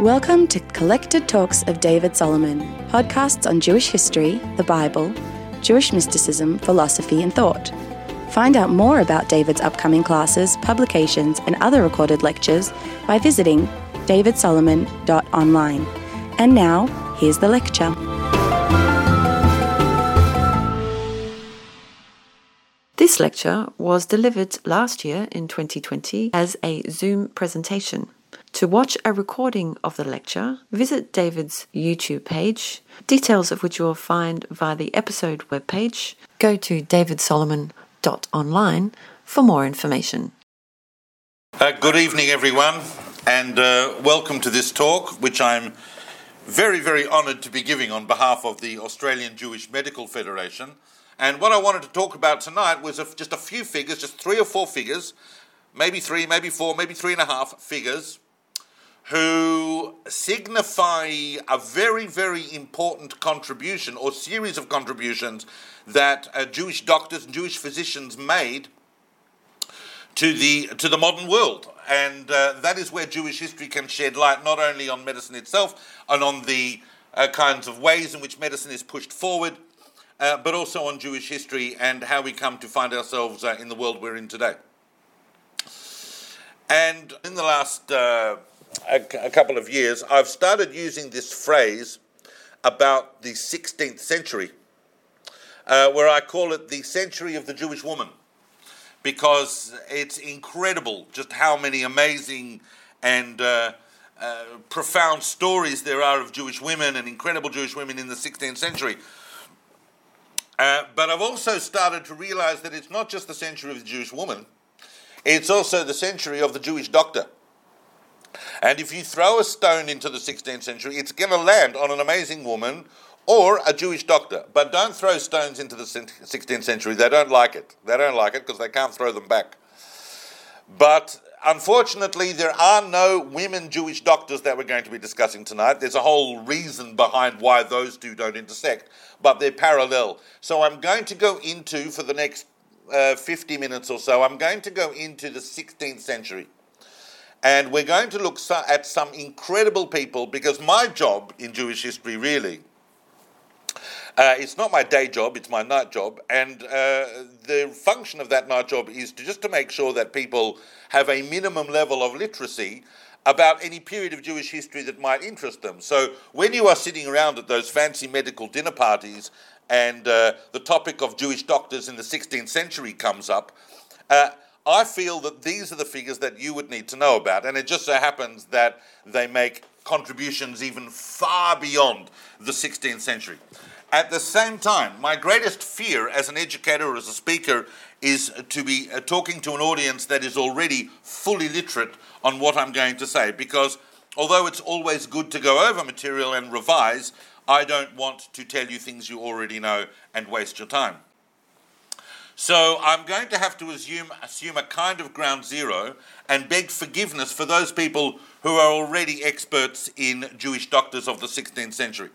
Welcome to Collected Talks of David Solomon, podcasts on Jewish history, the Bible, Jewish mysticism, philosophy, and thought. Find out more about David's upcoming classes, publications, and other recorded lectures by visiting davidsolomon.online. And now, here's the lecture. This lecture was delivered last year in 2020 as a Zoom presentation. To watch a recording of the lecture, visit David's YouTube page, details of which you will find via the episode webpage. Go to davidsolomon.online for more information. Uh, good evening, everyone, and uh, welcome to this talk, which I'm very, very honoured to be giving on behalf of the Australian Jewish Medical Federation. And what I wanted to talk about tonight was just a few figures, just three or four figures, maybe three, maybe four, maybe three and a half figures who signify a very, very important contribution or series of contributions that uh, Jewish doctors and Jewish physicians made to the to the modern world, and uh, that is where Jewish history can shed light not only on medicine itself and on the uh, kinds of ways in which medicine is pushed forward, uh, but also on Jewish history and how we come to find ourselves uh, in the world we're in today. And in the last uh, a, a couple of years, I've started using this phrase about the 16th century, uh, where I call it the century of the Jewish woman, because it's incredible just how many amazing and uh, uh, profound stories there are of Jewish women and incredible Jewish women in the 16th century. Uh, but I've also started to realize that it's not just the century of the Jewish woman, it's also the century of the Jewish doctor. And if you throw a stone into the 16th century, it's going to land on an amazing woman or a Jewish doctor. But don't throw stones into the 16th century. They don't like it. They don't like it because they can't throw them back. But unfortunately, there are no women Jewish doctors that we're going to be discussing tonight. There's a whole reason behind why those two don't intersect, but they're parallel. So I'm going to go into, for the next uh, 50 minutes or so, I'm going to go into the 16th century. And we're going to look at some incredible people because my job in Jewish history really. Uh, it's not my day job; it's my night job, and uh, the function of that night job is to just to make sure that people have a minimum level of literacy about any period of Jewish history that might interest them. So when you are sitting around at those fancy medical dinner parties and uh, the topic of Jewish doctors in the 16th century comes up, uh, I feel that these are the figures that you would need to know about, and it just so happens that they make contributions even far beyond the 16th century. At the same time, my greatest fear as an educator or as a speaker is to be uh, talking to an audience that is already fully literate on what I'm going to say, because although it's always good to go over material and revise, I don't want to tell you things you already know and waste your time. So I'm going to have to assume, assume a kind of ground zero and beg forgiveness for those people who are already experts in Jewish doctors of the 16th century.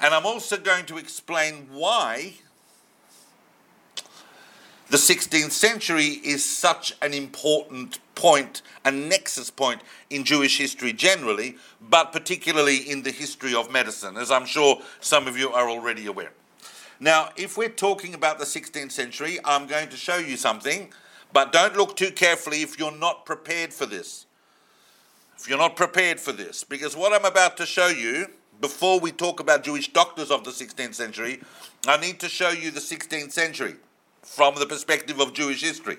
And I'm also going to explain why the 16th century is such an important point, a nexus point in Jewish history generally, but particularly in the history of medicine, as I'm sure some of you are already aware. Now, if we're talking about the 16th century, I'm going to show you something, but don't look too carefully if you're not prepared for this. If you're not prepared for this, because what I'm about to show you, before we talk about Jewish doctors of the 16th century, I need to show you the 16th century from the perspective of Jewish history.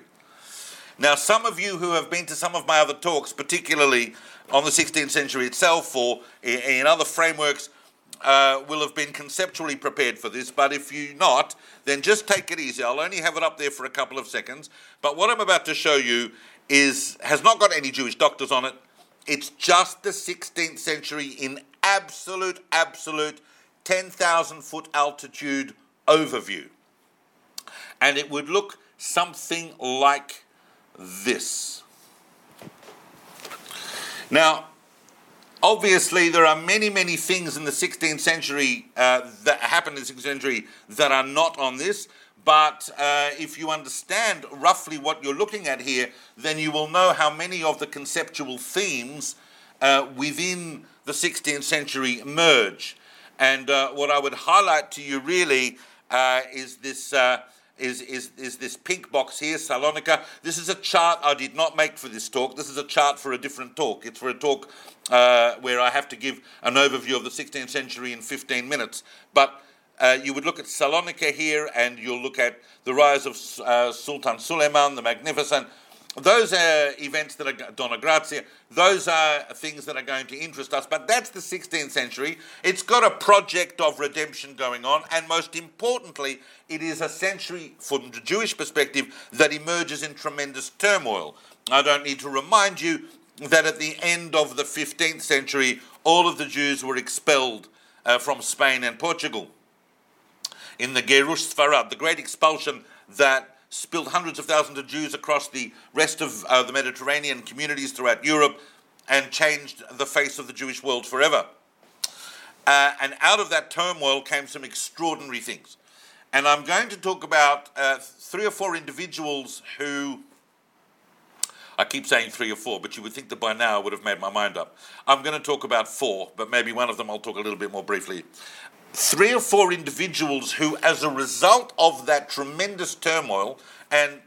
Now, some of you who have been to some of my other talks, particularly on the 16th century itself or in other frameworks, uh, will have been conceptually prepared for this, but if you're not, then just take it easy. I'll only have it up there for a couple of seconds. But what I'm about to show you is has not got any Jewish doctors on it. It's just the 16th century in absolute, absolute 10,000 foot altitude overview. And it would look something like this. Now, obviously there are many, many things in the 16th century uh, that happened in the 16th century that are not on this. But uh, if you understand roughly what you're looking at here, then you will know how many of the conceptual themes uh, within the 16th century merge. And uh, what I would highlight to you really uh, is this. Is, is, is this pink box here, Salonika. This is a chart I did not make for this talk. This is a chart for a different talk. It's for a talk uh, where I have to give an overview of the 16th century in 15 minutes. But uh, you would look at Salonika here and you'll look at the rise of uh, Sultan Suleiman, the Magnificent, those are events that are Donna Grazia. Those are things that are going to interest us. But that's the 16th century. It's got a project of redemption going on, and most importantly, it is a century from the Jewish perspective that emerges in tremendous turmoil. I don't need to remind you that at the end of the 15th century, all of the Jews were expelled uh, from Spain and Portugal. In the Gerush Sfarad, the great expulsion that spilled hundreds of thousands of Jews across the rest of uh, the Mediterranean communities throughout Europe and changed the face of the Jewish world forever. Uh, and out of that turmoil came some extraordinary things. And I'm going to talk about uh, three or four individuals who, I keep saying three or four, but you would think that by now I would have made my mind up. I'm going to talk about four, but maybe one of them I'll talk a little bit more briefly three or four individuals who, as a result of that tremendous turmoil, and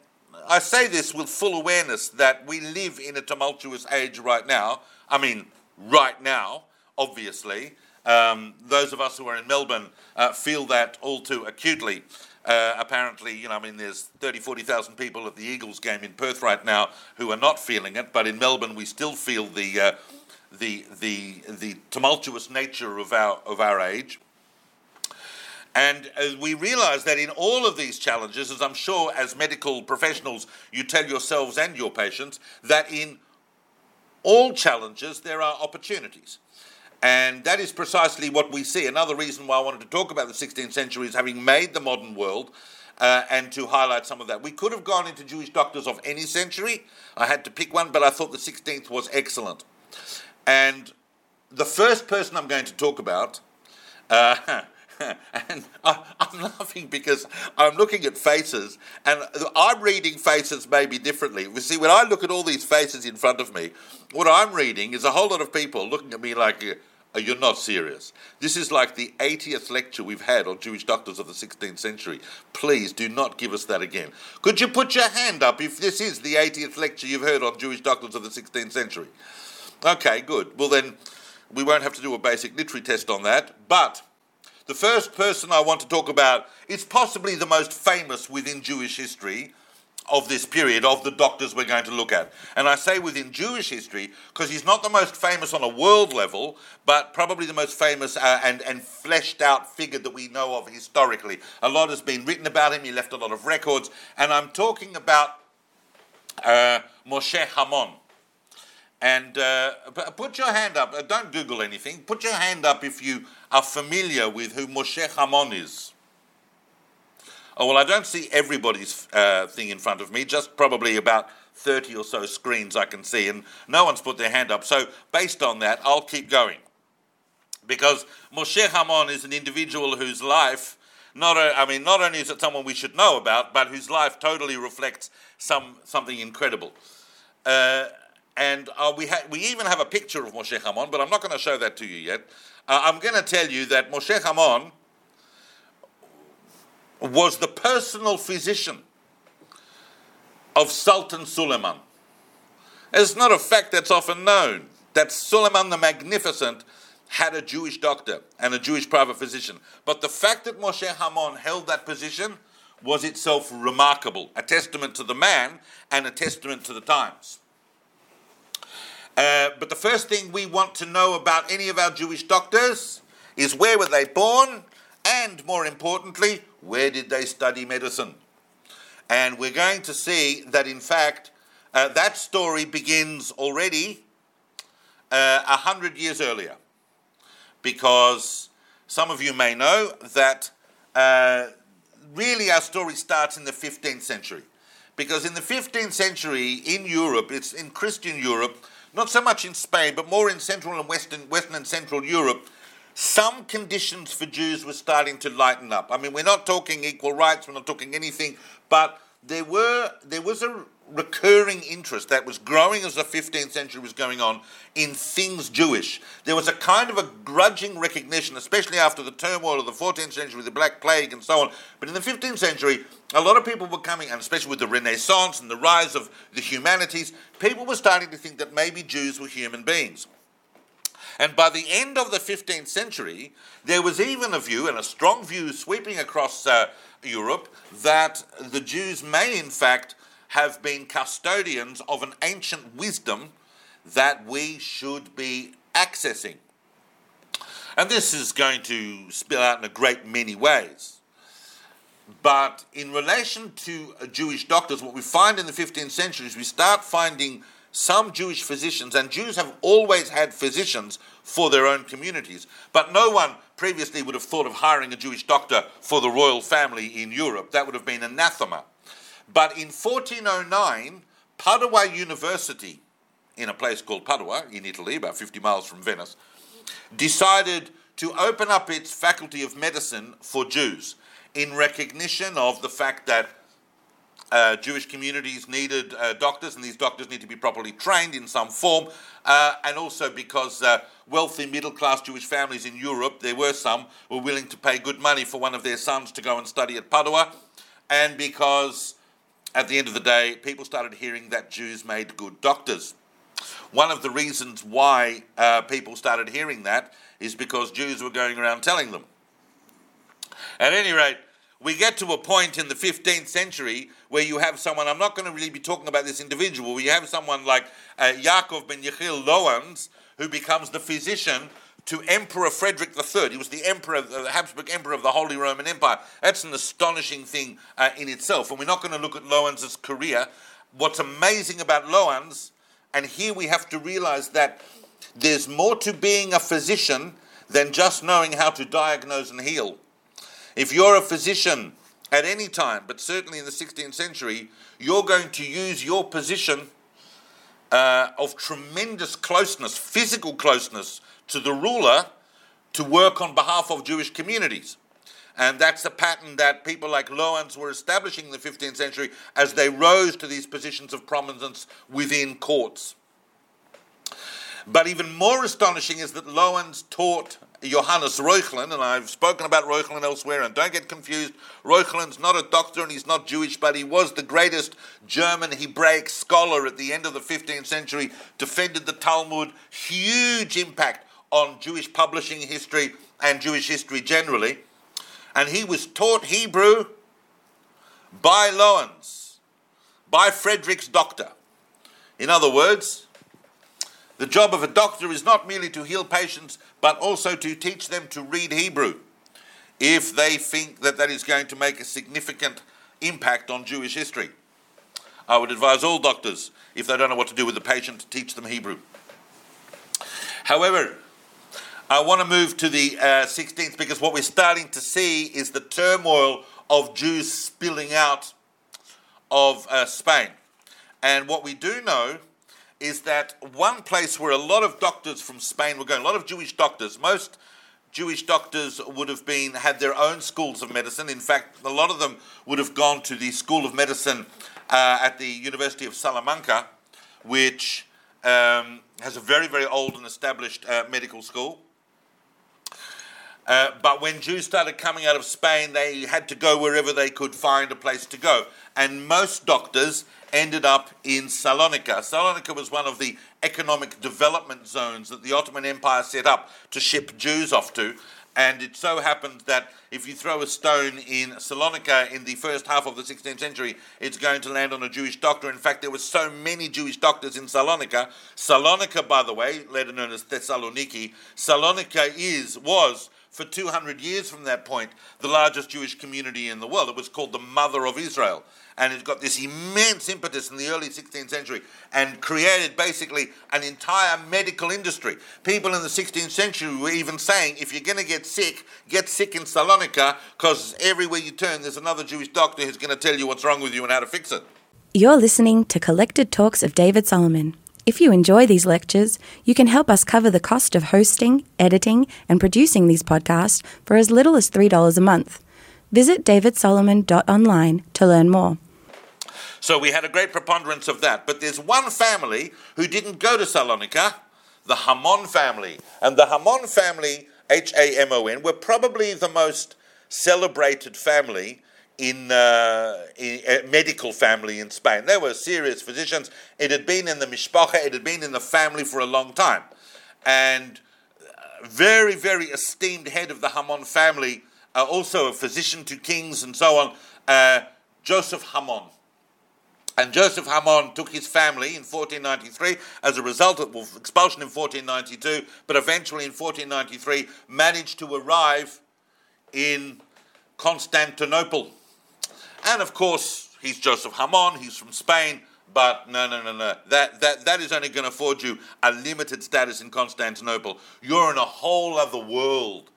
I say this with full awareness that we live in a tumultuous age right now. I mean, right now, obviously. Um, those of us who are in Melbourne uh, feel that all too acutely. Uh, apparently, you know, I mean, there's 30, 40,000 people at the Eagles game in Perth right now who are not feeling it, but in Melbourne we still feel the, uh, the, the, the tumultuous nature of our, of our age. And we realize that in all of these challenges, as I'm sure as medical professionals you tell yourselves and your patients, that in all challenges there are opportunities. And that is precisely what we see. Another reason why I wanted to talk about the 16th century is having made the modern world uh, and to highlight some of that. We could have gone into Jewish doctors of any century. I had to pick one, but I thought the 16th was excellent. And the first person I'm going to talk about. Uh, and I, am laughing because I'm looking at faces, and I'm reading faces maybe differently. You see, when I look at all these faces in front of me, what I'm reading is a whole lot of people looking at me like, you're not serious. This is like the 80th lecture we've had on Jewish doctors of the 16th century. Please do not give us that again. Could you put your hand up if this is the 80th lecture you've heard on Jewish doctors of the 16th century? Okay, good. Well, then we won't have to do a basic literary test on that, but the first person I want to talk about is possibly the most famous within Jewish history of this period, of the doctors we're going to look at. And I say within Jewish history because he's not the most famous on a world level, but probably the most famous uh, and, and fleshed out figure that we know of historically. A lot has been written about him, he left a lot of records, and I'm talking about uh, Moshe Hamon. And uh, put your hand up. Uh, don't Google anything. Put your hand up if you are familiar with who Moshe Hamon is. Oh, well, I don't see everybody's uh, thing in front of me, just probably about 30 or so screens I can see, and no one's put their hand up. So, based on that, I'll keep going. Because Moshe Hamon is an individual whose life, not a, I mean, not only is it someone we should know about, but whose life totally reflects some, something incredible. Uh, and uh, we, ha- we even have a picture of Moshe Hamon, but I'm not going to show that to you yet. Uh, I'm going to tell you that Moshe Hamon was the personal physician of Sultan Suleiman. It's not a fact that's often known that Suleiman the Magnificent had a Jewish doctor and a Jewish private physician. But the fact that Moshe Hamon held that position was itself remarkable, a testament to the man and a testament to the times. Uh, but the first thing we want to know about any of our Jewish doctors is where were they born, and more importantly, where did they study medicine? And we're going to see that, in fact, uh, that story begins already uh, a uh, hundred years earlier, because some of you may know that uh, really our story starts in the 15th century. Because in the 15th century in Europe, it's in Christian Europe, not so much in Spain, but more in Central and Western, Western and Central Europe, some conditions for Jews were starting to lighten up. I mean, we're not talking equal rights, we're not talking anything, but there were there was a recurring interest that was growing as the 15th century was going on in things Jewish. There was a kind of a grudging recognition, especially after the turmoil of the 14th century the Black Plague and so on. But in the 15th century, a lot of people were coming, and especially with the Renaissance and the rise of the humanities, people were starting to think that maybe Jews were human beings. And by the end of the 15th century, there was even a view, and a strong view sweeping across uh, Europe, that the Jews may in fact have been custodians of an ancient wisdom that we should be accessing. And this is going to spill out in a great many ways. But in relation to uh, Jewish doctors, what we find in the 15th century is we start finding some Jewish physicians, and Jews have always had physicians for their own communities, but no one previously would have thought of hiring a Jewish doctor for the royal family in Europe. That would have been anathema. But in 1409, Padua University, in a place called Padua in Italy, about 50 miles from Venice, decided to open up its faculty of medicine for Jews in recognition of the fact that uh, Jewish communities needed uh, doctors, and these doctors need to be properly trained in some form, uh, and also because uh, wealthy middle class Jewish families in Europe, there were some, were willing to pay good money for one of their sons to go and study at Padua, and because at the end of the day, people started hearing that Jews made good doctors. One of the reasons why uh, people started hearing that is because Jews were going around telling them. At any rate, we get to a point in the 15th century where you have someone, I'm not going to really be talking about this individual, you have someone like uh, Yaakov ben Yechiel Loans, who becomes the physician to Emperor Frederick III. He was the emperor, the Habsburg emperor of the Holy Roman Empire. That's an astonishing thing uh, in itself. And we're not going to look at Loans' career. What's amazing about Loans, and here we have to realize that there's more to being a physician than just knowing how to diagnose and heal. If you're a physician at any time, but certainly in the 16th century, you're going to use your position uh, of tremendous closeness, physical closeness to the ruler to work on behalf of Jewish communities. And that's the pattern that people like Loans were establishing in the 15th century as they rose to these positions of prominence within courts. But even more astonishing is that Loans taught Johannes Reuchlin, and I've spoken about Reuchlin elsewhere, and don't get confused. Reuchlin's not a doctor and he's not Jewish, but he was the greatest German Hebraic scholar at the end of the 15th century, defended the Talmud, huge impact on Jewish publishing history and Jewish history generally. And he was taught Hebrew by Loans, by Frederick's doctor. In other words, the job of a doctor is not merely to heal patients, but also to teach them to read Hebrew if they think that that is going to make a significant impact on Jewish history. I would advise all doctors, if they don't know what to do with the patient, to teach them Hebrew. However, I want to move to the uh, 16th because what we're starting to see is the turmoil of Jews spilling out of uh, Spain. And what we do know is that one place where a lot of doctors from Spain were going, a lot of Jewish doctors, most Jewish doctors would have been had their own schools of medicine. In fact, a lot of them would have gone to the School of Medicine uh, at the University of Salamanca, which um, has a very, very old and established uh, medical school. Uh, but when Jews started coming out of Spain, they had to go wherever they could find a place to go. And most doctors ended up in Salonika. Salonika was one of the economic development zones that the Ottoman Empire set up to ship Jews off to. And it so happened that if you throw a stone in Salonika in the first half of the 16th century, it's going to land on a Jewish doctor. In fact, there were so many Jewish doctors in Salonika. Salonika, by the way, later known as Thessaloniki, Salonika is was for 200 years from that point, the largest Jewish community in the world. It was called the Mother of Israel. And it got this immense impetus in the early 16th century and created basically an entire medical industry. People in the 16th century were even saying, if you're going to get sick, get sick in Salonika, because everywhere you turn, there's another Jewish doctor who's going to tell you what's wrong with you and how to fix it. You're listening to Collected Talks of David Solomon. If you enjoy these lectures, you can help us cover the cost of hosting, editing, and producing these podcasts for as little as $3 a month. Visit davidsolomon.online to learn more. So we had a great preponderance of that. But there's one family who didn't go to Salonika, the Hamon family. And the Hamon family, H A M O N, were probably the most celebrated family in, uh, in a medical family in Spain. They were serious physicians. It had been in the mishpacha, it had been in the family for a long time. And uh, very, very esteemed head of the Hamon family, uh, also a physician to kings and so on, uh, Joseph Hamon. And Joseph Hamon took his family in 1493 as a result of expulsion in 1492, but eventually in 1493 managed to arrive in Constantinople. And of course, he's Joseph Hamon, he's from Spain, but no, no, no, no. That, that, that is only going to afford you a limited status in Constantinople. You're in a whole other world.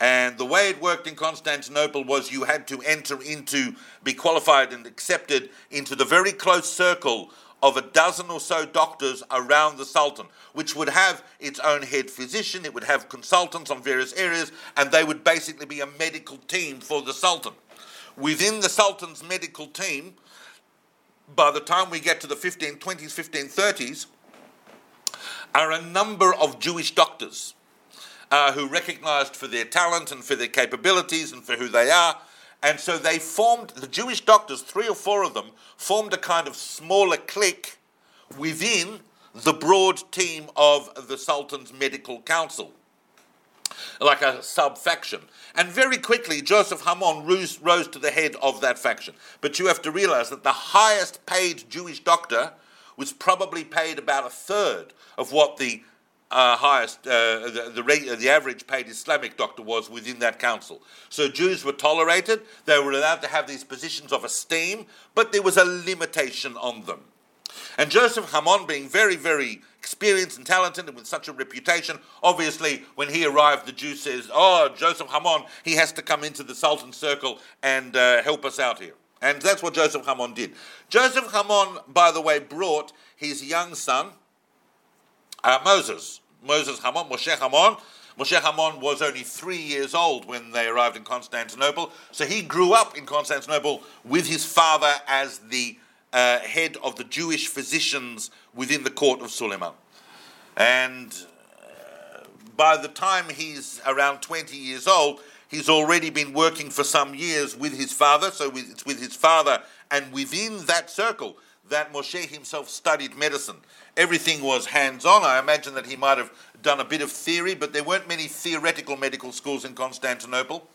And the way it worked in Constantinople was you had to enter into, be qualified and accepted into the very close circle of a dozen or so doctors around the Sultan, which would have its own head physician, it would have consultants on various areas, and they would basically be a medical team for the Sultan. Within the Sultan's medical team, by the time we get to the 1520s, 1530s, are a number of Jewish doctors uh, who recognized for their talent and for their capabilities and for who they are. And so they formed, the Jewish doctors, three or four of them, formed a kind of smaller clique within the broad team of the Sultan's medical council, like a sub faction. And very quickly, Joseph Hamon rose, rose to the head of that faction. But you have to realize that the highest paid Jewish doctor was probably paid about a third of what the uh, highest, uh, the, the, the, average paid Islamic doctor was within that council. So Jews were tolerated, they were allowed to have these positions of esteem, but there was a limitation on them. And Joseph Hamon, being very, very experienced and talented and with such a reputation, obviously, when he arrived, the Jew says, Oh, Joseph Hamon, he has to come into the Sultan's circle and uh, help us out here. And that's what Joseph Hamon did. Joseph Hamon, by the way, brought his young son, uh, Moses. Moses Hamon, Moshe Hamon. Moshe Hamon was only three years old when they arrived in Constantinople, so he grew up in Constantinople with his father as the uh, head of the Jewish physicians within the court of Suleiman. And uh, by the time he's around 20 years old, he's already been working for some years with his father, so it's with his father and within that circle that Moshe himself studied medicine. Everything was hands on. I imagine that he might have done a bit of theory, but there weren't many theoretical medical schools in Constantinople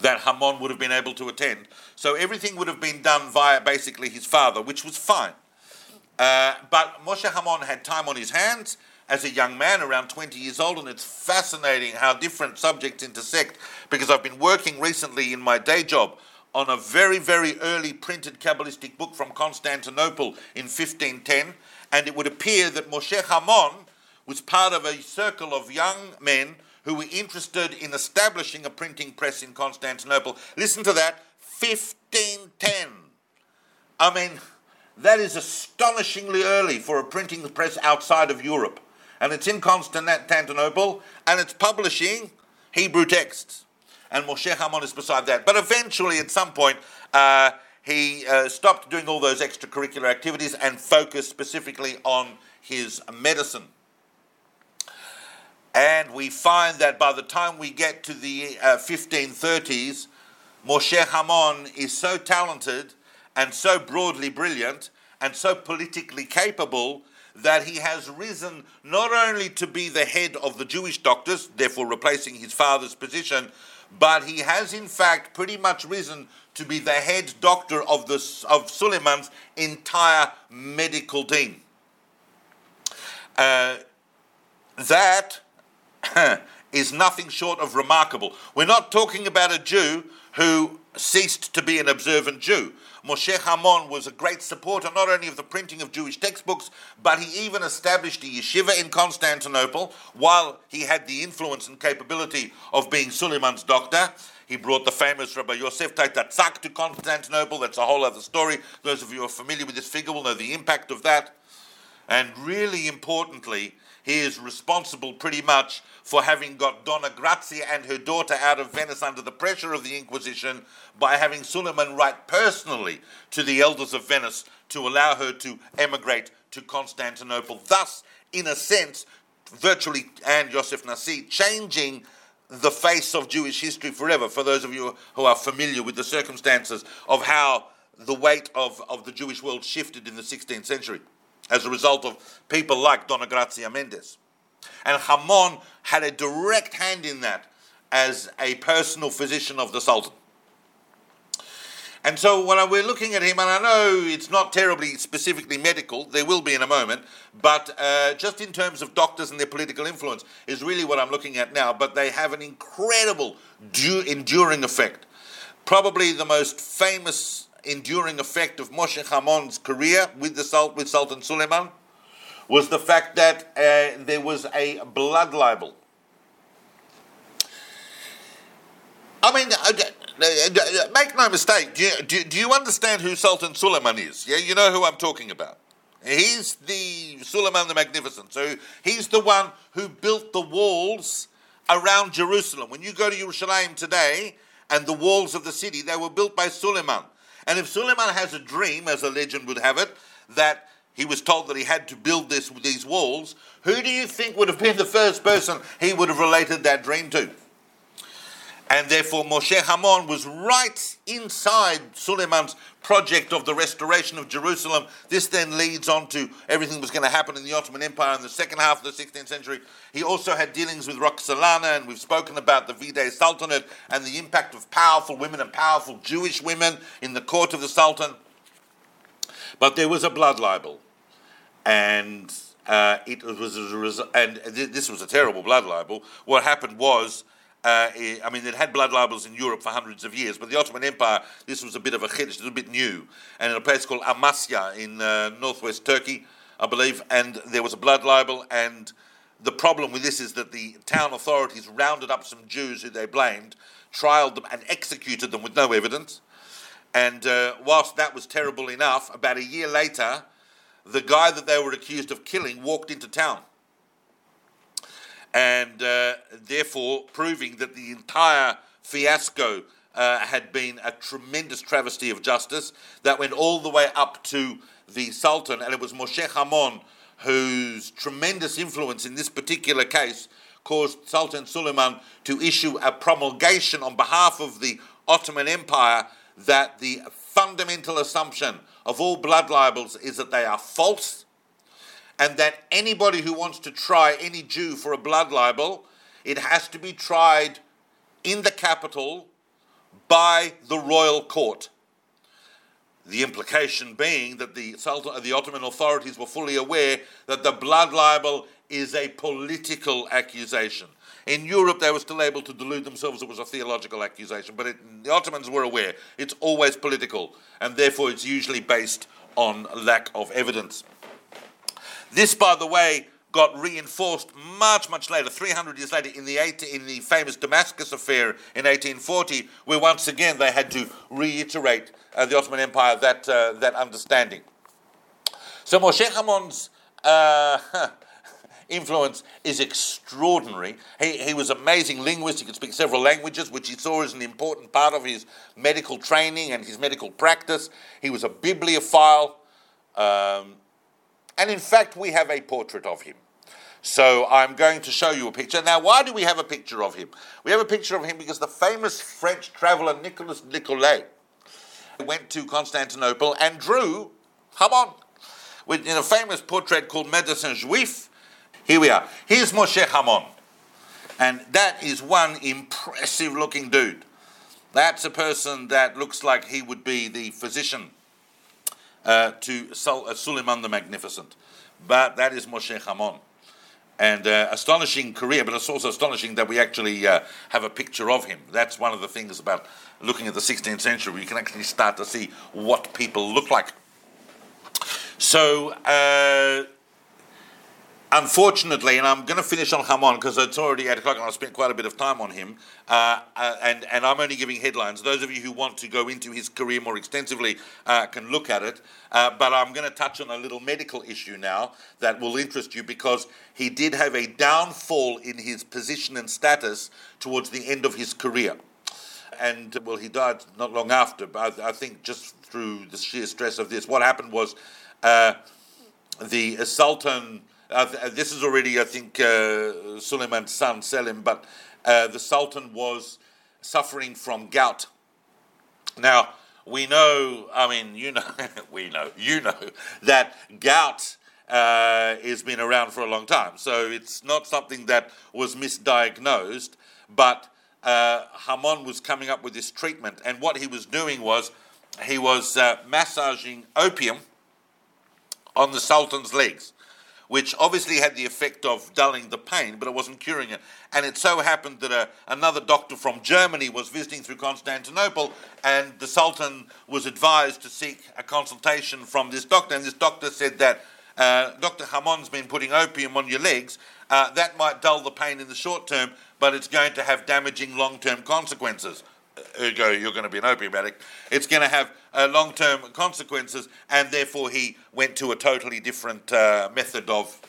that Hamon would have been able to attend. So everything would have been done via basically his father, which was fine. Uh, but Moshe Hamon had time on his hands as a young man, around 20 years old, and it's fascinating how different subjects intersect because I've been working recently in my day job on a very, very early printed Kabbalistic book from Constantinople in 1510, and it would appear that Moshe Hamon was part of a circle of young men who were interested in establishing a printing press in Constantinople. Listen to that 1510. I mean, that is astonishingly early for a printing press outside of Europe. And it's in Constantinople, and it's publishing Hebrew texts and Moshe Hamon is beside that. But eventually, at some point, uh, he uh, stopped doing all those extracurricular activities and focused specifically on his medicine. And we find that by the time we get to the uh, 1530s, Moshe Hamon is so talented and so broadly brilliant and so politically capable that he has risen not only to be the head of the Jewish doctors, therefore replacing his father's position, but he has in fact pretty much risen to be the head doctor of, the, of Suleiman's entire medical team. Uh, that is nothing short of remarkable. We're not talking about a Jew who ceased to be an observant Jew. Moshe Hamon was a great supporter not only of the printing of Jewish textbooks, but he even established a yeshiva in Constantinople while he had the influence and capability of being Suleiman's doctor. He brought the famous Rabbi Yosef Taitatzak to Constantinople. That's a whole other story. Those of you who are familiar with this figure will know the impact of that. And really importantly, he is responsible pretty much for having got Donna Grazia and her daughter out of Venice under the pressure of the Inquisition by having Suleiman write personally to the elders of Venice to allow her to emigrate to Constantinople. Thus, in a sense, virtually and Joseph Nasi changing the face of Jewish history forever. For those of you who are familiar with the circumstances of how the weight of, of the Jewish world shifted in the 16th century as a result of people like Donna Grazia Mendes. And Hamon had a direct hand in that as a personal physician of the Sultan. And so when we're looking at him, and I know it's not terribly specifically medical, there will be in a moment, but uh, just in terms of doctors and their political influence is really what I'm looking at now. But they have an incredible du- enduring effect. Probably the most famous enduring effect of Moshe Hamon's career with the with Sultan Suleiman was the fact that uh, there was a blood libel. I mean, uh, make no mistake. Do you, do, do you understand who Sultan Suleiman is? Yeah, you know who I'm talking about. He's the Suleiman the Magnificent. So he's the one who built the walls around Jerusalem. When you go to Jerusalem today and the walls of the city, they were built by Suleiman. And if Suleiman has a dream, as a legend would have it, that he was told that he had to build this, these walls, who do you think would have been the first person he would have related that dream to? And therefore, Moshe Hamon was right inside Suleiman's project of the restoration of Jerusalem. This then leads on to everything that was going to happen in the Ottoman Empire in the second half of the 16th century. He also had dealings with Roxolana, and we've spoken about the Videh Sultanate and the impact of powerful women and powerful Jewish women in the court of the Sultan. But there was a blood libel, and uh, it was a result, and this was a terrible blood libel. What happened was uh, I mean, it had blood libels in Europe for hundreds of years, but the Ottoman Empire, this was a bit of a chiddush, a little bit new. And in a place called Amasya in uh, northwest Turkey, I believe, and there was a blood libel. And the problem with this is that the town authorities rounded up some Jews who they blamed, trialed them, and executed them with no evidence. And uh, whilst that was terrible enough, about a year later, the guy that they were accused of killing walked into town and uh, therefore proving that the entire fiasco uh, had been a tremendous travesty of justice that went all the way up to the Sultan, and it was Moshe Hamon whose tremendous influence in this particular case caused Sultan Suleiman to issue a promulgation on behalf of the Ottoman Empire that the fundamental assumption of all blood libels is that they are false and that anybody who wants to try any Jew for a blood libel, it has to be tried in the capital by the royal court. The implication being that the Sultan, the Ottoman authorities were fully aware that the blood libel is a political accusation. In Europe, they were still able to delude themselves it was a theological accusation, but it, the Ottomans were aware it's always political, and therefore it's usually based on lack of evidence. This, by the way, got reinforced much, much later, 300 years later, in the, 18, in the famous Damascus affair in 1840, where once again they had to reiterate uh, the Ottoman Empire that, uh, that understanding. So Moshe Hamon's uh, influence is extraordinary. He, he was amazing linguist. He could speak several languages, which he saw as an important part of his medical training and his medical practice. He was a bibliophile. Um, and in fact, we have a portrait of him. So I'm going to show you a picture. Now, why do we have a picture of him? We have a picture of him because the famous French traveler Nicolas Nicolay went to Constantinople and drew, come on, in a famous portrait called Médecin Juif. Here we are. Here's Moshe Hamon. And that is one impressive looking dude. That's a person that looks like he would be the physician uh, to Sul- uh, Suleiman the Magnificent. But that is Moshe Hamon. And uh, astonishing career, but it's also astonishing that we actually uh, have a picture of him. That's one of the things about looking at the 16th century. You can actually start to see what people look like. So, uh, unfortunately, and I'm going to finish on Hamon because it's already 8 o'clock and I spent quite a bit of time on him, uh, uh, and, and I'm only giving headlines. Those of you who want to go into his career more extensively uh, can look at it, uh, but I'm going to touch on a little medical issue now that will interest you because he did have a downfall in his position and status towards the end of his career. And well, he died not long after, but I, I think just through the sheer stress of this. What happened was uh, the Sultan uh, this is already, I think, uh, Suleiman's son Selim, but uh, the Sultan was suffering from gout. Now, we know, I mean, you know, we know, you know, that gout uh, has been around for a long time. So it's not something that was misdiagnosed, but uh, Hamon was coming up with this treatment. And what he was doing was he was uh, massaging opium on the Sultan's legs which obviously had the effect of dulling the pain, but it wasn't curing it. And it so happened that a, another doctor from Germany was visiting through Constantinople, and the Sultan was advised to seek a consultation from this doctor. And this doctor said that uh, Dr. Hamon's been putting opium on your legs. Uh, that might dull the pain in the short term, but it's going to have damaging long term consequences ergo you're going to be an opium addict, it's going to have uh, long term consequences, and therefore he went to a totally different uh, method of,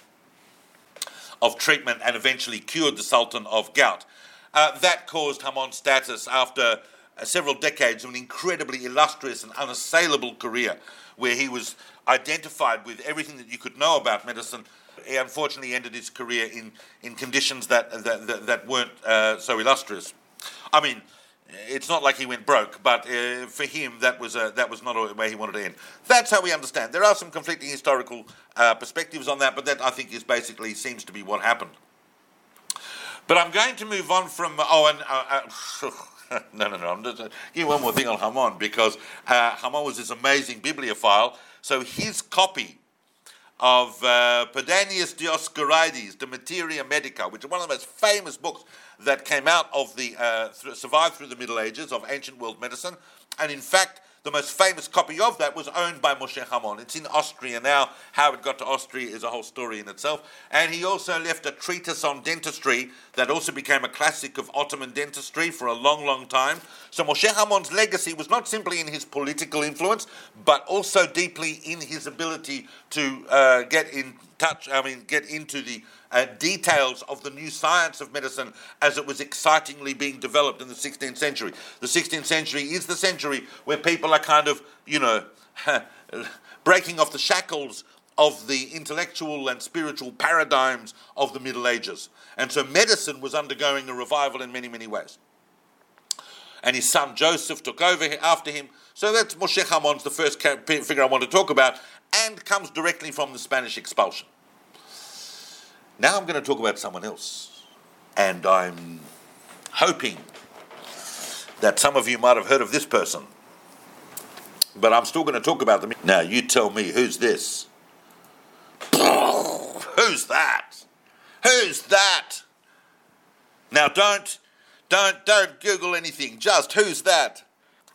of treatment and eventually cured the Sultan of gout. Uh, that caused Hamon's status after uh, several decades of an incredibly illustrious and unassailable career where he was identified with everything that you could know about medicine. He unfortunately ended his career in, in conditions that, that, that, that weren't uh, so illustrious. I mean, it's not like he went broke, but uh, for him, that was a, that was not a way he wanted to end. That's how we understand. There are some conflicting historical uh, perspectives on that, but that I think is basically seems to be what happened. But I'm going to move on from oh, and uh, uh no, no, no. I'm just uh, give one more thing on Hamon because uh, Hamon was this amazing bibliophile. So his copy of uh, Pedanius Dioscorides, De Materia Medica, which is one of the most famous books that came out of the, uh, survived through the Middle Ages of ancient world medicine. And in fact, the most famous copy of that was owned by Moshe Hamon. It's in Austria now. How it got to Austria is a whole story in itself. And he also left a treatise on dentistry that also became a classic of Ottoman dentistry for a long, long time. So Moshe Hamon's legacy was not simply in his political influence, but also deeply in his ability to uh, get in touch, I mean, get into the uh, details of the new science of medicine as it was excitingly being developed in the 16th century. The 16th century is the century where people are kind of, you know, breaking off the shackles of the intellectual and spiritual paradigms of the Middle Ages. And so medicine was undergoing a revival in many, many ways. And his son Joseph took over after him. So that's Moshe Hamon's the first figure I want to talk about, and comes directly from the Spanish expulsion. Now I'm going to talk about someone else. And I'm hoping that some of you might have heard of this person. But I'm still going to talk about them. Now, you tell me, who's this? who's that? Who's that? Now, don't, don't, don't Google anything. Just who's that?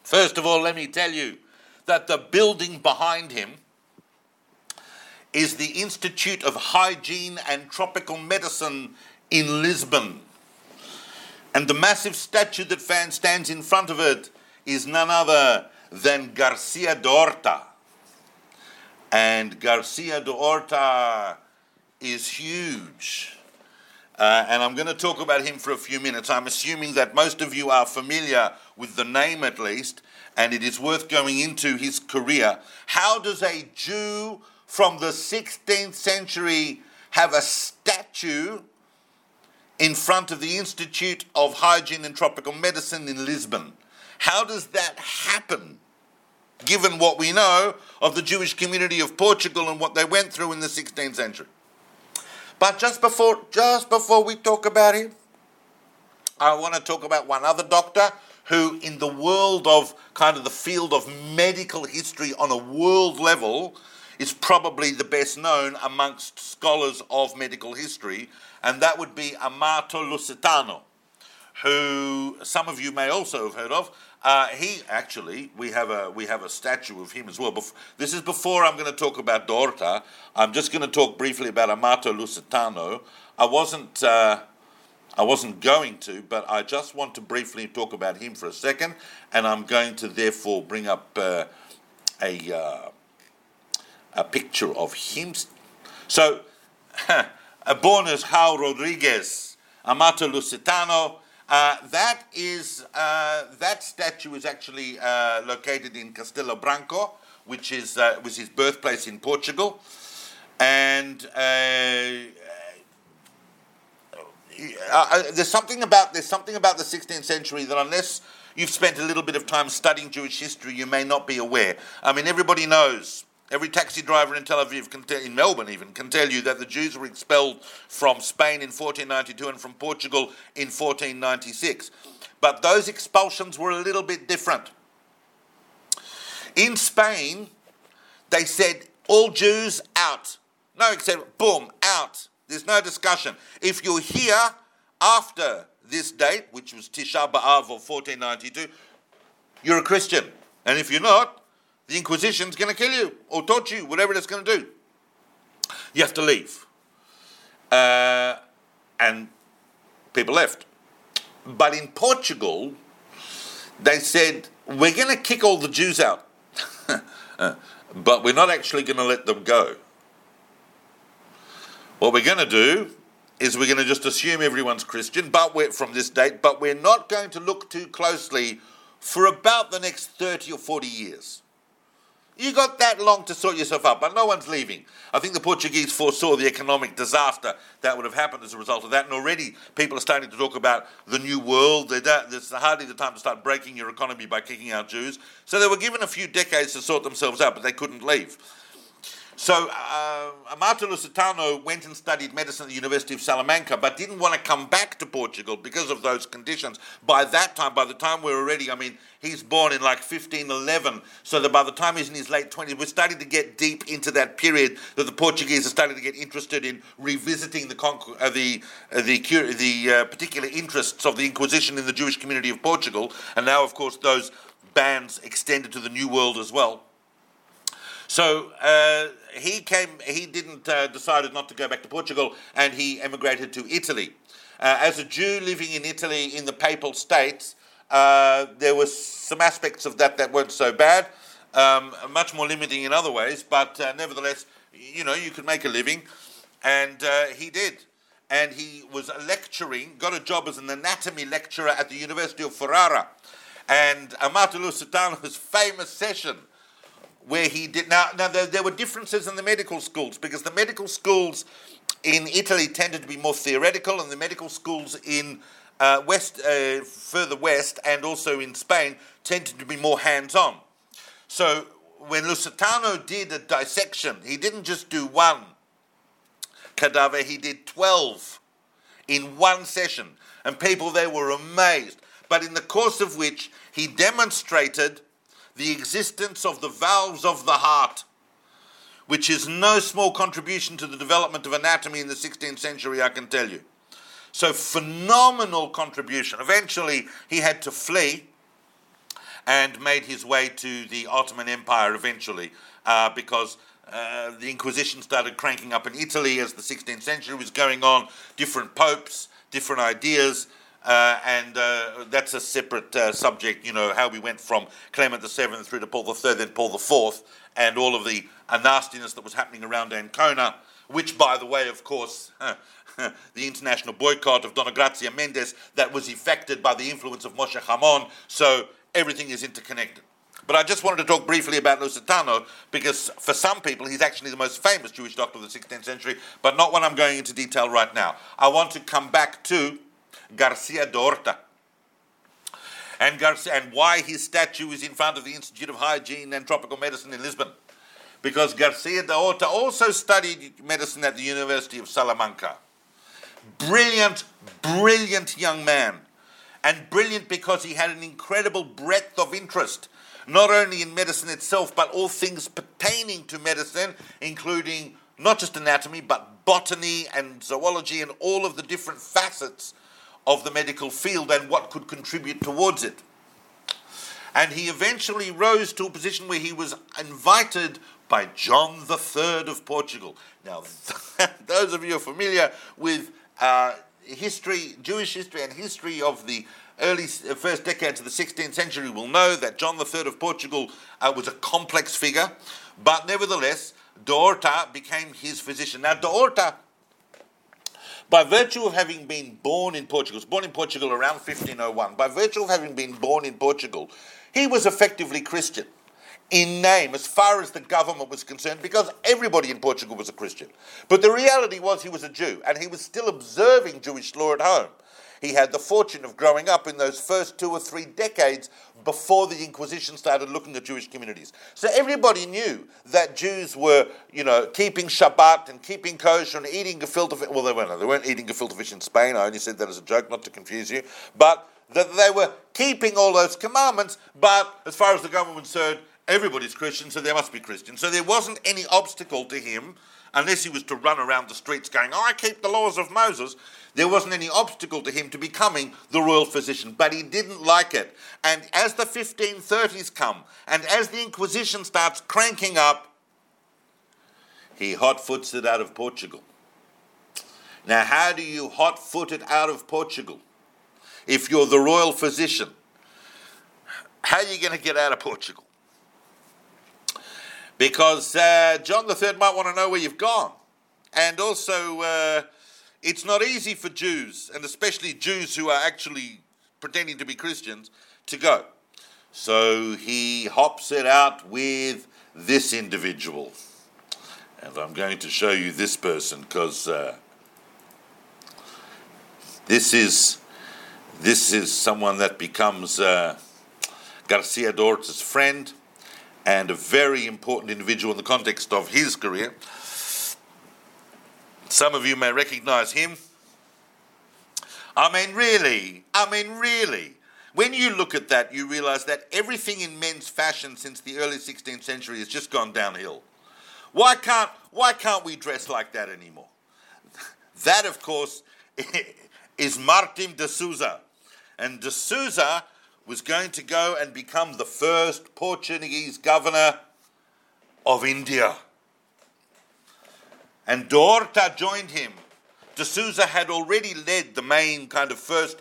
First of all, let me tell you that the building behind him is the Institute of Hygiene and Tropical Medicine in Lisbon. And the massive statue that stands in front of it is none other than Garcia de Orta. And Garcia de Orta is huge. Uh, and I'm going to talk about him for a few minutes. I'm assuming that most of you are familiar with the name at least, and it is worth going into his career. How does a Jew from the 16th century have a statue in front of the Institute of Hygiene and Tropical Medicine in Lisbon. How does that happen, given what we know of the Jewish community of Portugal and what they went through in the 16th century? But just before, just before we talk about him, I want to talk about one other doctor who, in the world of kind of the field of medical history on a world level, is probably the best known amongst scholars of medical history, and that would be Amato Lusitano, who some of you may also have heard of. Uh, he actually, we have a we have a statue of him as well. Bef- this is before I'm going to talk about de Orta. I'm just going to talk briefly about Amato Lusitano. I wasn't. Uh, I wasn't going to, but I just want to briefly talk about him for a second, and I'm going to therefore bring up uh, a uh, a picture of him. So, a born as João Rodrigues Amato Lusitano. Uh, that is uh, that statue is actually uh, located in Castelo Branco, which is uh, was his birthplace in Portugal, and uh, uh, there's something about there's something about the 16th century that unless you've spent a little bit of time studying Jewish history, you may not be aware. I mean, everybody knows. Every taxi driver in Tel Aviv, can tell, in Melbourne even, can tell you that the Jews were expelled from Spain in 1492 and from Portugal in 1496. But those expulsions were a little bit different. In Spain, they said, all Jews out. No except, boom, out. There's no discussion. If you're here after this date, which was Tisha B'Av of 1492, you're a Christian. And if you're not, the Inquisition's going to kill you or torture you, whatever it's going to do. You have to leave. Uh, and people left. But in Portugal, they said, we're going to kick all the Jews out, but we're not actually going to let them go. What we're going to do is we're going to just assume everyone's Christian, but we're from this date, but we're not going to look too closely for about the next 30 or 40 years. You got that long to sort yourself out, but no one's leaving. I think the Portuguese foresaw the economic disaster that would have happened as a result of that, and already people are starting to talk about the new world. There's hardly the time to start breaking your economy by kicking out Jews. So they were given a few decades to sort themselves out, but they couldn't leave. So uh, Amato Lusitano went and studied medicine at the University of Salamanca, but didn't want to come back to Portugal because of those conditions. By that time, by the time we're already, I mean, he's born in like 1511, so that by the time he's in his late 20s, we're starting to get deep into that period that the Portuguese are starting to get interested in revisiting the uh, the uh, the, the uh, particular interests of the Inquisition in the Jewish community of Portugal, and now, of course, those bans extended to the New World as well. So uh, he came. He didn't uh, decided not to go back to Portugal, and he emigrated to Italy. Uh, as a Jew living in Italy in the Papal States, uh, there were some aspects of that that weren't so bad. Um, much more limiting in other ways, but uh, nevertheless, you know, you could make a living, and uh, he did. And he was lecturing, got a job as an anatomy lecturer at the University of Ferrara. And Amato Lusitano's famous session where he did. Now, now there, there, were differences in the medical schools because the medical schools in Italy tended to be more theoretical, and the medical schools in uh, west, uh, further west, and also in Spain tended to be more hands-on. So when Lusitano did a dissection, he didn't just do one cadaver; he did twelve in one session, and people there were amazed. But in the course of which he demonstrated the existence of the valves of the heart, which is no small contribution to the development of anatomy in the 16th century, I can tell you. So, phenomenal contribution. Eventually, he had to flee and made his way to the Ottoman Empire eventually uh, because uh, the Inquisition started cranking up in Italy as the 16th century was going on, different popes, different ideas. Uh, and uh, that's a separate uh, subject, you know, how we went from Clement VII through to Paul III, then Paul IV, and all of the uh, nastiness that was happening around Ancona, which, by the way, of course, the international boycott of Dona Gracia Mendes that was effected by the influence of Moshe Hamon, so everything is interconnected. But I just wanted to talk briefly about Lusitano because for some people he's actually the most famous Jewish doctor of the 16th century, but not one I'm going into detail right now. I want to come back to Garcia de Orta. And, Garcia, and why his statue is in front of the Institute of Hygiene and Tropical Medicine in Lisbon. Because Garcia de Orta also studied medicine at the University of Salamanca. Brilliant, brilliant young man. And brilliant because he had an incredible breadth of interest, not only in medicine itself, but all things pertaining to medicine, including not just anatomy, but botany and zoology and all of the different facets of the medical field and what could contribute towards it. And he eventually rose to a position where he was invited by John III of Portugal. Now, those of you familiar with uh, history, Jewish history, and history of the early uh, first decades of the 16th century will know that John III of Portugal uh, was a complex figure, but nevertheless, D'Orta became his physician. Now, D'Orta, by virtue of having been born in Portugal, was born in Portugal around 1501, by virtue of having been born in Portugal, he was effectively Christian in name as far as the government was concerned because everybody in Portugal was a Christian. But the reality was he was a Jew and he was still observing Jewish law at home. He had the fortune of growing up in those first two or three decades before the Inquisition started looking at Jewish communities. So everybody knew that Jews were, you know, keeping Shabbat and keeping kosher and eating gefilte fish. Well, they weren't. They weren't eating gefilte fish in Spain. I only said that as a joke, not to confuse you. But that they were keeping all those commandments. But as far as the government was concerned, everybody's Christian, so they must be Christian. So there wasn't any obstacle to him unless he was to run around the streets going, oh, I keep the laws of Moses, there wasn't any obstacle to him to becoming the royal physician. But he didn't like it. And as the 1530s come, and as the Inquisition starts cranking up, he hot foots it out of Portugal. Now, how do you hot foot it out of Portugal? If you're the royal physician, how are you going to get out of Portugal? Because uh, John III might want to know where you've gone. And also, uh, it's not easy for Jews, and especially Jews who are actually pretending to be Christians, to go. So he hops it out with this individual. And I'm going to show you this person because uh, this is this is someone that becomes uh, Garcia D'Orta's friend and a very important individual in the context of his career. Some of you may recognize him. I mean, really, I mean, really. When you look at that, you realize that everything in men's fashion since the early 16th century has just gone downhill. Why can't, why can't we dress like that anymore? That, of course, is Martim de Souza. And de Souza was going to go and become the first Portuguese governor of India. And D'Orta joined him. De Souza had already led the main kind of first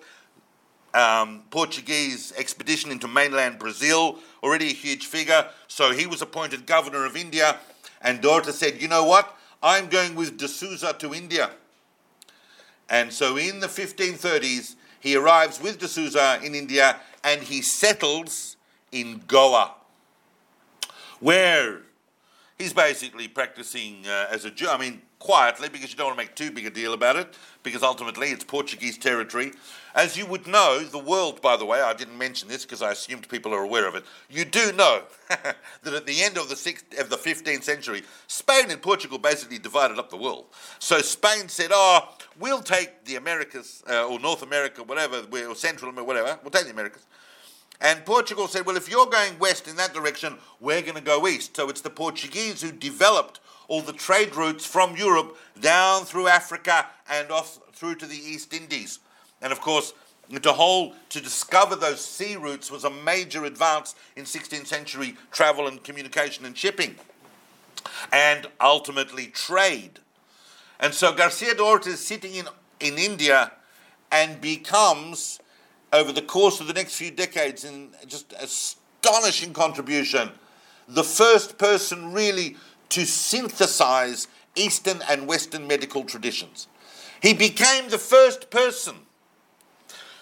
um, Portuguese expedition into mainland Brazil, already a huge figure. So he was appointed governor of India. And D'Orta said, You know what? I'm going with De Souza to India. And so in the 1530s, he arrives with De Souza in India and he settles in Goa, where he's basically practicing uh, as a Jew. I mean, quietly, because you don't want to make too big a deal about it, because ultimately it's Portuguese territory. As you would know, the world, by the way, I didn't mention this because I assumed people are aware of it. You do know that at the end of the sixth, of the 15th century, Spain and Portugal basically divided up the world. So Spain said, "Oh, we'll take the Americas uh, or North America, whatever, or Central America, whatever. We'll take the Americas." And Portugal said, well, if you're going west in that direction, we're going to go east. So it's the Portuguese who developed all the trade routes from Europe down through Africa and off through to the East Indies. And of course, to to discover those sea routes was a major advance in 16th century travel and communication and shipping, and ultimately trade. And so Garcia D'Orta is sitting in, in India and becomes over the course of the next few decades in just astonishing contribution. The first person really to synthesize Eastern and Western medical traditions. He became the first person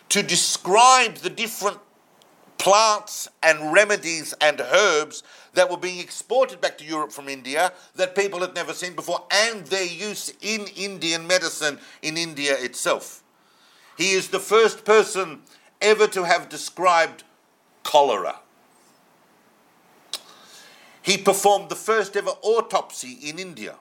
to describe the different plants and remedies and herbs that were being exported back to Europe from India that people had never seen before and their use in Indian medicine in India itself. He is the first person ever to have described cholera. He performed the first ever autopsy in India.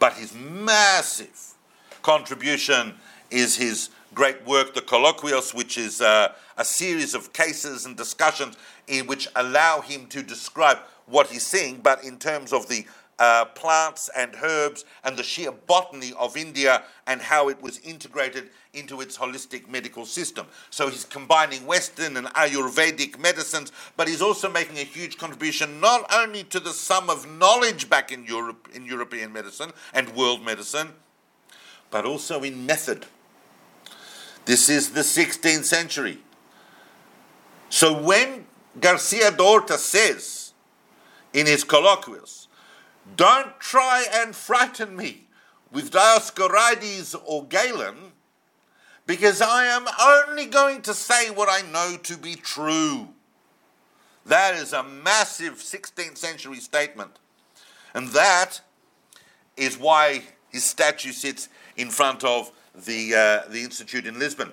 But his massive contribution is his great work, the Colloquios, which is uh, a series of cases and discussions in which allow him to describe what he's seeing, but in terms of the uh, plants and herbs and the sheer botany of India and how it was integrated into its holistic medical system. So he's combining Western and Ayurvedic medicines, but he's also making a huge contribution not only to the sum of knowledge back in Europe in European medicine and world medicine, but also in method. This is the 16th century. So when Garcia de Orta says in his Colloquios, don't try and frighten me with Dioscorides or Galen, because I am only going to say what I know to be true. That is a massive 16th century statement. And that is why his statue sits in front of the, uh, the Institute in Lisbon.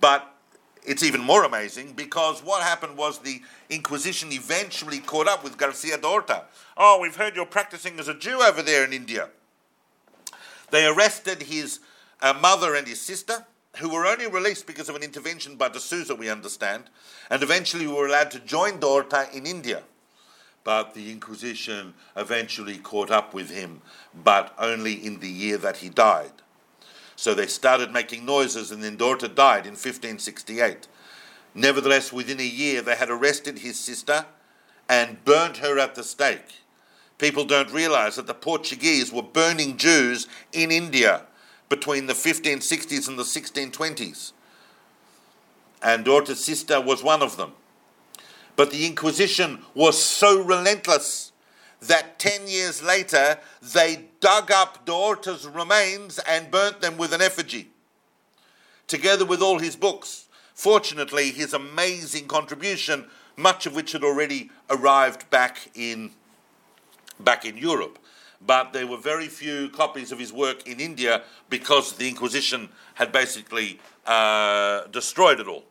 But it's even more amazing because what happened was the Inquisition eventually caught up with Garcia de Orta. Oh, we've heard you're practicing as a Jew over there in India. They arrested his uh, mother and his sister, who were only released because of an intervention by de Souza, we understand, and eventually were allowed to join de Orta in India. But the Inquisition eventually caught up with him, but only in the year that he died. So they started making noises, and then de Orta died in 1568. Nevertheless, within a year, they had arrested his sister and burnt her at the stake. People don't realize that the Portuguese were burning Jews in India between the 1560s and the 1620s. And de Orta's sister was one of them. But the Inquisition was so relentless that 10 years later they dug up de Orta's remains and burnt them with an effigy, together with all his books. Fortunately, his amazing contribution, much of which had already arrived back in, back in Europe. But there were very few copies of his work in India because the Inquisition had basically uh, destroyed it all.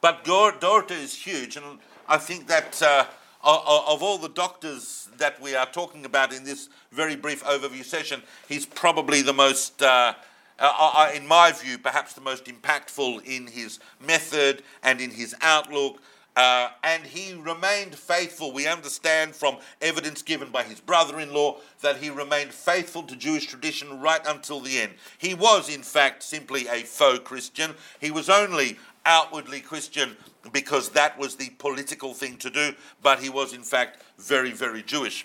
But de Orta is huge, and I think that uh, of all the doctors that we are talking about in this very brief overview session, he's probably the most, uh, uh, uh, in my view, perhaps the most impactful in his method and in his outlook. Uh, and he remained faithful. We understand from evidence given by his brother in law that he remained faithful to Jewish tradition right until the end. He was, in fact, simply a faux Christian. He was only outwardly Christian because that was the political thing to do, but he was in fact very, very Jewish.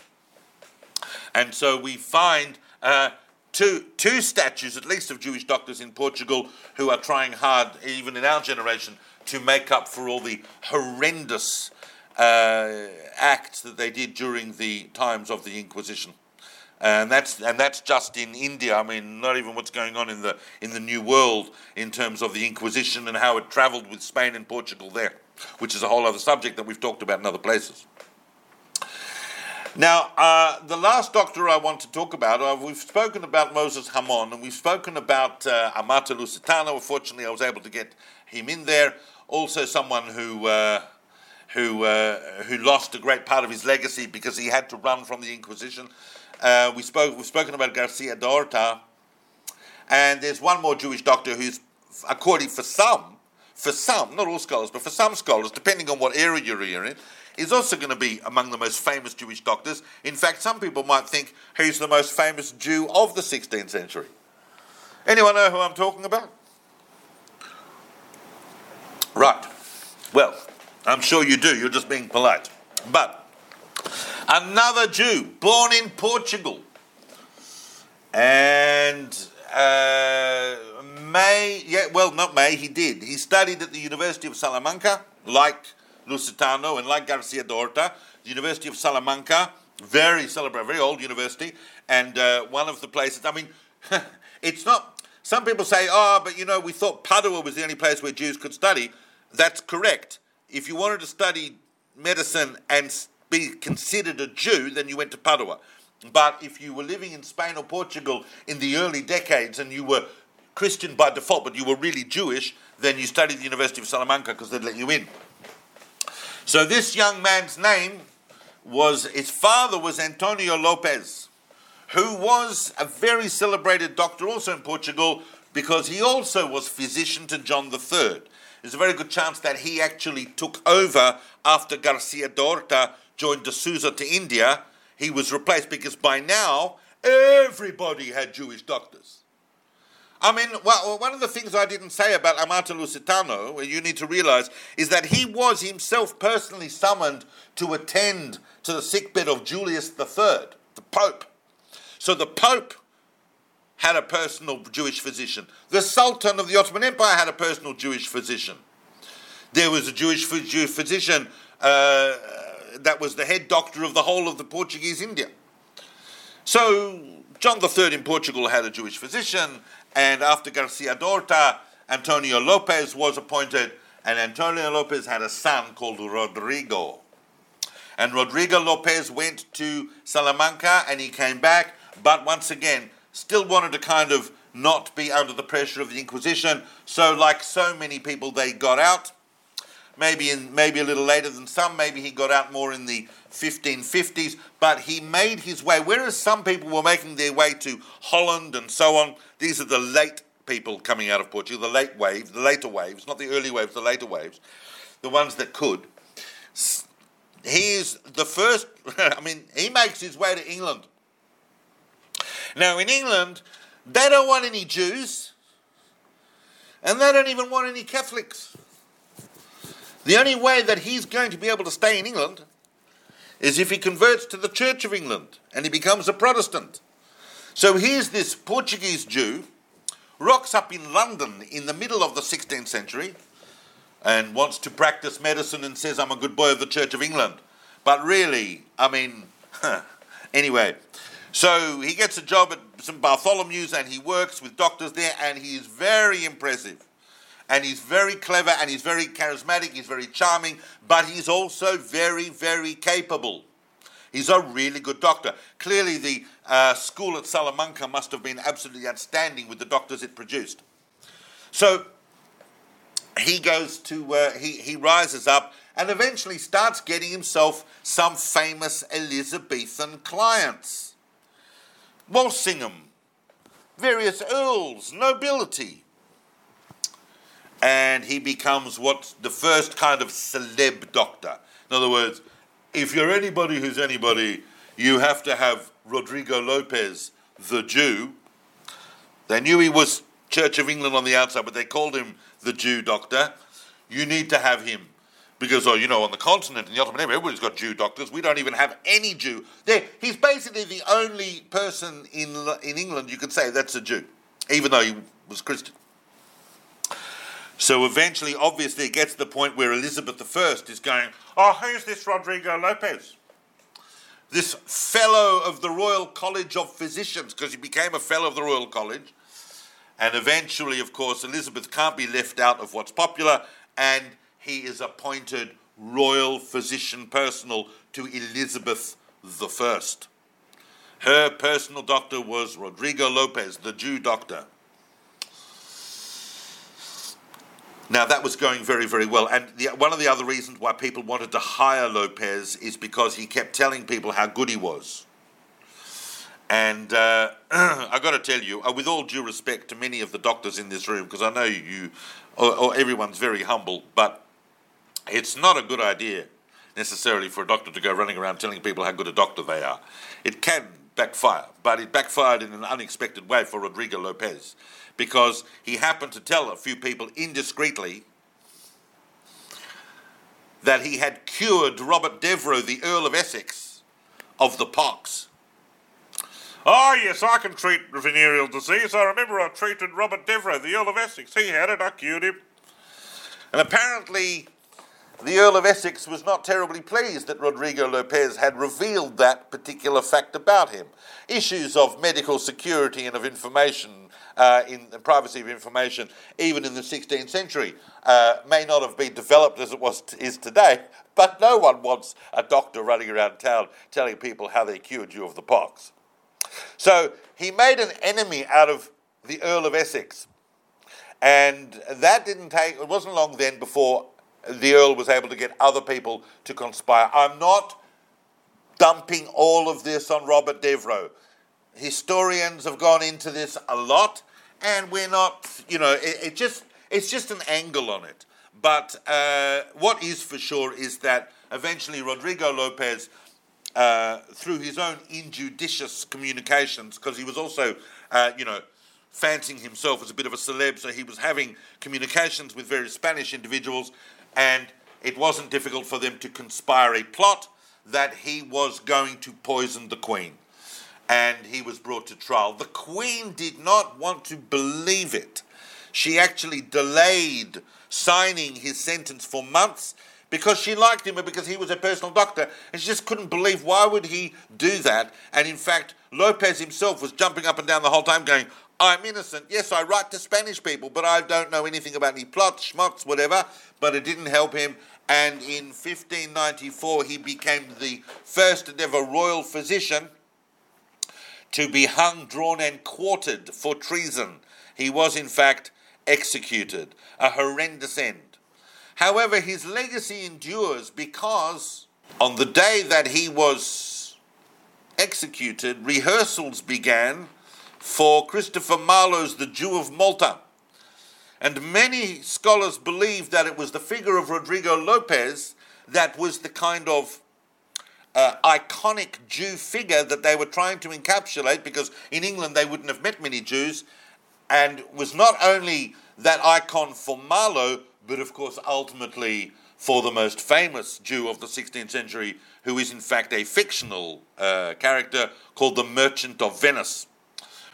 And so we find uh, two, two statues, at least, of Jewish doctors in Portugal who are trying hard, even in our generation, to make up for all the horrendous uh, acts that they did during the times of the Inquisition and that's and that's just in India. I mean, not even what's going on in the in the New World in terms of the Inquisition and how it travelled with Spain and Portugal there, which is a whole other subject that we've talked about in other places. Now, uh, the last doctor I want to talk about, uh, we've spoken about Moses Hamon, and we've spoken about uh, Amato Lusitano. Unfortunately, I was able to get him in there. Also, someone who uh, who uh, who lost a great part of his legacy because he had to run from the Inquisition. Uh, we spoke, we've spoken about Garcia de Orta, and there's one more Jewish doctor who's, according for some, for some, not all scholars, but for some scholars, depending on what area you're in, is also going to be among the most famous Jewish doctors. In fact, some people might think he's the most famous Jew of the 16th century. Anyone know who I'm talking about? Right. Well, I'm sure you do. You're just being polite. But Another Jew born in Portugal. And uh, May, yeah, well, not May, he did. He studied at the University of Salamanca, like Lusitano and like Garcia de Orta. The University of Salamanca, very celebrated, very old university, and uh, one of the places, I mean, it's not, some people say, oh, but you know, we thought Padua was the only place where Jews could study. That's correct. If you wanted to study medicine and be considered a Jew, then you went to Padua. But if you were living in Spain or Portugal in the early decades and you were Christian by default, but you were really Jewish, then you studied at the University of Salamanca because they'd let you in. So this young man's name was, his father was Antonio Lopez, who was a very celebrated doctor also in Portugal because he also was physician to John III. There's a very good chance that he actually took over after Garcia de Orta joined de Souza to India, he was replaced because by now everybody had Jewish doctors. I mean, well, one of the things I didn't say about Amato Lusitano, you need to realize, is that he was himself personally summoned to attend to the sickbed of Julius III, the Pope. So the Pope had a personal Jewish physician. The Sultan of the Ottoman Empire had a personal Jewish physician. There was a Jewish physician uh, that was the head doctor of the whole of the Portuguese India. So John III in Portugal had a Jewish physician, and after Garcia de Orta, Antonio Lopez was appointed, and Antonio Lopez had a son called Rodrigo. And Rodrigo Lopez went to Salamanca and he came back, but once again, still wanted to kind of not be under the pressure of the Inquisition. So, like so many people, they got out. Maybe in maybe a little later than some. Maybe he got out more in the 1550s. But he made his way. Whereas some people were making their way to Holland and so on. These are the late people coming out of Portugal, the late waves, the later waves, not the early waves, the later waves, the ones that could. He is the first. I mean, he makes his way to England now, in England, they don't want any Jews, and they don't even want any Catholics. The only way that he's going to be able to stay in England is if he converts to the Church of England and he becomes a Protestant. So here's this Portuguese Jew, rocks up in London in the middle of the 16th century and wants to practice medicine and says, I'm a good boy of the Church of England. But really, I mean, anyway, so he gets a job at St. Bartholomew's and he works with doctors there and he is very impressive. And he's very clever and he's very charismatic, he's very charming, but he's also very, very capable. He's a really good doctor. Clearly, the uh, school at Salamanca must have been absolutely outstanding with the doctors it produced. So he goes to, uh, he, he rises up and eventually starts getting himself some famous Elizabethan clients. Walsingham, various earls, nobility. And he becomes what's the first kind of celeb doctor. In other words, if you're anybody who's anybody, you have to have Rodrigo Lopez, the Jew. They knew he was Church of England on the outside, but they called him the Jew doctor. You need to have him because, oh, you know, on the continent, in the Ottoman Empire, everybody's got Jew doctors. We don't even have any Jew. He's basically the only person in, in England you could say that's a Jew, even though he was Christian. So eventually, obviously, it gets to the point where Elizabeth I is going, Oh, who's this Rodrigo Lopez? This fellow of the Royal College of Physicians, because he became a fellow of the Royal College. And eventually, of course, Elizabeth can't be left out of what's popular, and he is appointed royal physician personal to Elizabeth I. Her personal doctor was Rodrigo Lopez, the Jew doctor. Now that was going very, very well, and the, one of the other reasons why people wanted to hire Lopez is because he kept telling people how good he was. And uh, I got to tell you, uh, with all due respect to many of the doctors in this room, because I know you, or, or everyone's very humble, but it's not a good idea necessarily for a doctor to go running around telling people how good a doctor they are. It can backfire, but it backfired in an unexpected way for Rodrigo Lopez because he happened to tell a few people indiscreetly that he had cured Robert Devereux, the Earl of Essex, of the pox. Oh, yes, I can treat venereal disease. I remember I treated Robert Devereux, the Earl of Essex. He had it, I cured him. And apparently, the Earl of Essex was not terribly pleased that Rodrigo Lopez had revealed that particular fact about him. Issues of medical security and of information, uh, in the privacy of information, even in the 16th century, uh, may not have been developed as it was t- is today. But no one wants a doctor running around town telling people how they cured you of the pox. So he made an enemy out of the Earl of Essex. And that didn't take, it wasn't long then before the Earl was able to get other people to conspire. I'm not dumping all of this on Robert Devereux. Historians have gone into this a lot, and we're not, you know, it, it just it's just an angle on it. But uh, what is for sure is that eventually Rodrigo Lopez uh, through his own injudicious communications, because he was also, uh, you know, fancying himself as a bit of a celeb, so he was having communications with various Spanish individuals, and it wasn't difficult for them to conspire a plot that he was going to poison the Queen. And he was brought to trial. The Queen did not want to believe it. She actually delayed signing his sentence for months because she liked him and because he was a personal doctor and she just couldn't believe why would he do that and in fact lopez himself was jumping up and down the whole time going i'm innocent yes i write to spanish people but i don't know anything about any plots schmots whatever but it didn't help him and in 1594 he became the first and ever royal physician to be hung, drawn, and quartered for treason. He was, in fact, executed, a horrendous end. However, his legacy endures because on the day that he was executed, rehearsals began for Christopher Marlowe's The Jew of Malta. And many scholars believe that it was the figure of Rodrigo Lopez that was the kind of uh, iconic Jew figure that they were trying to encapsulate because in England they wouldn't have met many Jews. And was not only that icon for Marlowe, but of course ultimately for the most famous Jew of the 16th century, who is in fact a fictional uh, character called the Merchant of Venice,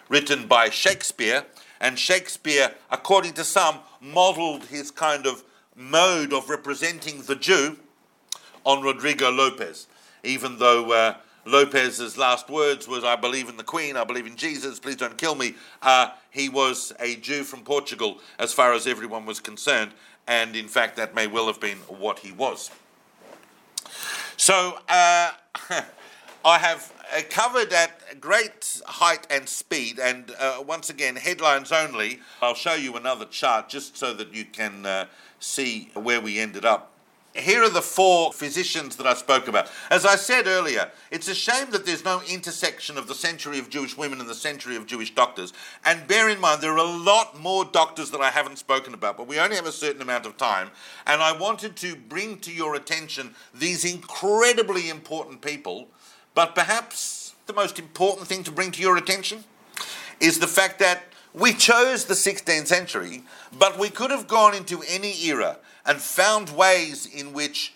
written by Shakespeare. And Shakespeare, according to some, modeled his kind of mode of representing the Jew on Rodrigo Lopez, even though uh, Lopez's last words was, I believe in the Queen, I believe in Jesus, please don't kill me. Uh, he was a Jew from Portugal, as far as everyone was concerned, and in fact, that may well have been what he was. So, uh, I have uh, covered at great height and speed, and uh, once again, headlines only. I'll show you another chart just so that you can uh, see where we ended up. Here are the four physicians that I spoke about. As I said earlier, it's a shame that there's no intersection of the century of Jewish women and the century of Jewish doctors. And bear in mind, there are a lot more doctors that I haven't spoken about, but we only have a certain amount of time. And I wanted to bring to your attention these incredibly important people but perhaps the most important thing to bring to your attention is the fact that we chose the 16th century, but we could have gone into any era and found ways in which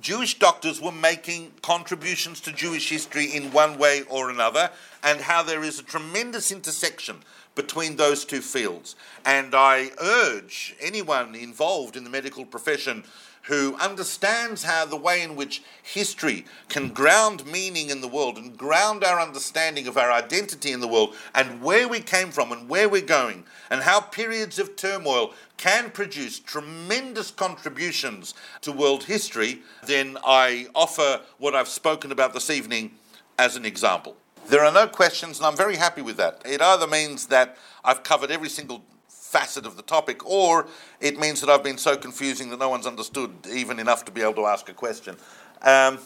Jewish doctors were making contributions to Jewish history in one way or another, and how there is a tremendous intersection between those two fields. And I urge anyone involved in the medical profession who understands how the way in which history can ground meaning in the world and ground our understanding of our identity in the world and where we came from and where we're going, and how periods of turmoil can produce tremendous contributions to world history, then I offer what I've spoken about this evening as an example. There are no questions, and I'm very happy with that. It either means that I've covered every single facet of the topic, or it means that I've been so confusing that no one's understood even enough to be able to ask a question. Um,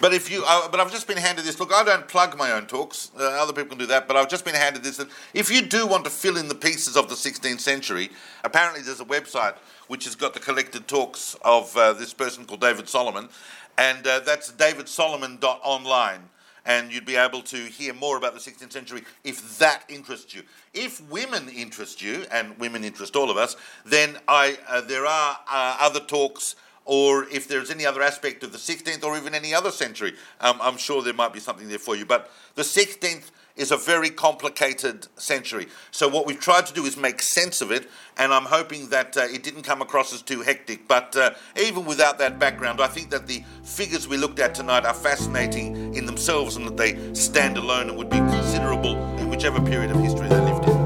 but if you, uh, but I've just been handed this. Look, I don't plug my own talks. Uh, other people can do that. But I've just been handed this. That if you do want to fill in the pieces of the 16th century, apparently there's a website which has got the collected talks of uh, this person called David Solomon, and uh, that's davidsolomon.online and you'd be able to hear more about the 16th century if that interests you. If women interest you, and women interest all of us, then I, uh, there are uh, other talks, or if there's any other aspect of the 16th or even any other century, um, I'm sure there might be something there for you. But the 16th is a very complicated century. So what we've tried to do is make sense of it, and I'm hoping that uh, it didn't come across as too hectic. But uh, even without that background, I think that the figures we looked at tonight are fascinating in themselves and that they stand alone and would be considerable in whichever period of history they lived in.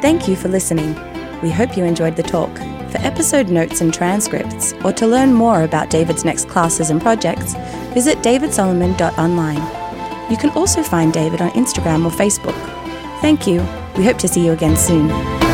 Thank you for listening. We hope you enjoyed the talk. For episode notes and transcripts, or to learn more about David's next classes and projects, visit davidsolomon.online. You can also find David on Instagram or Facebook. Thank you. We hope to see you again soon.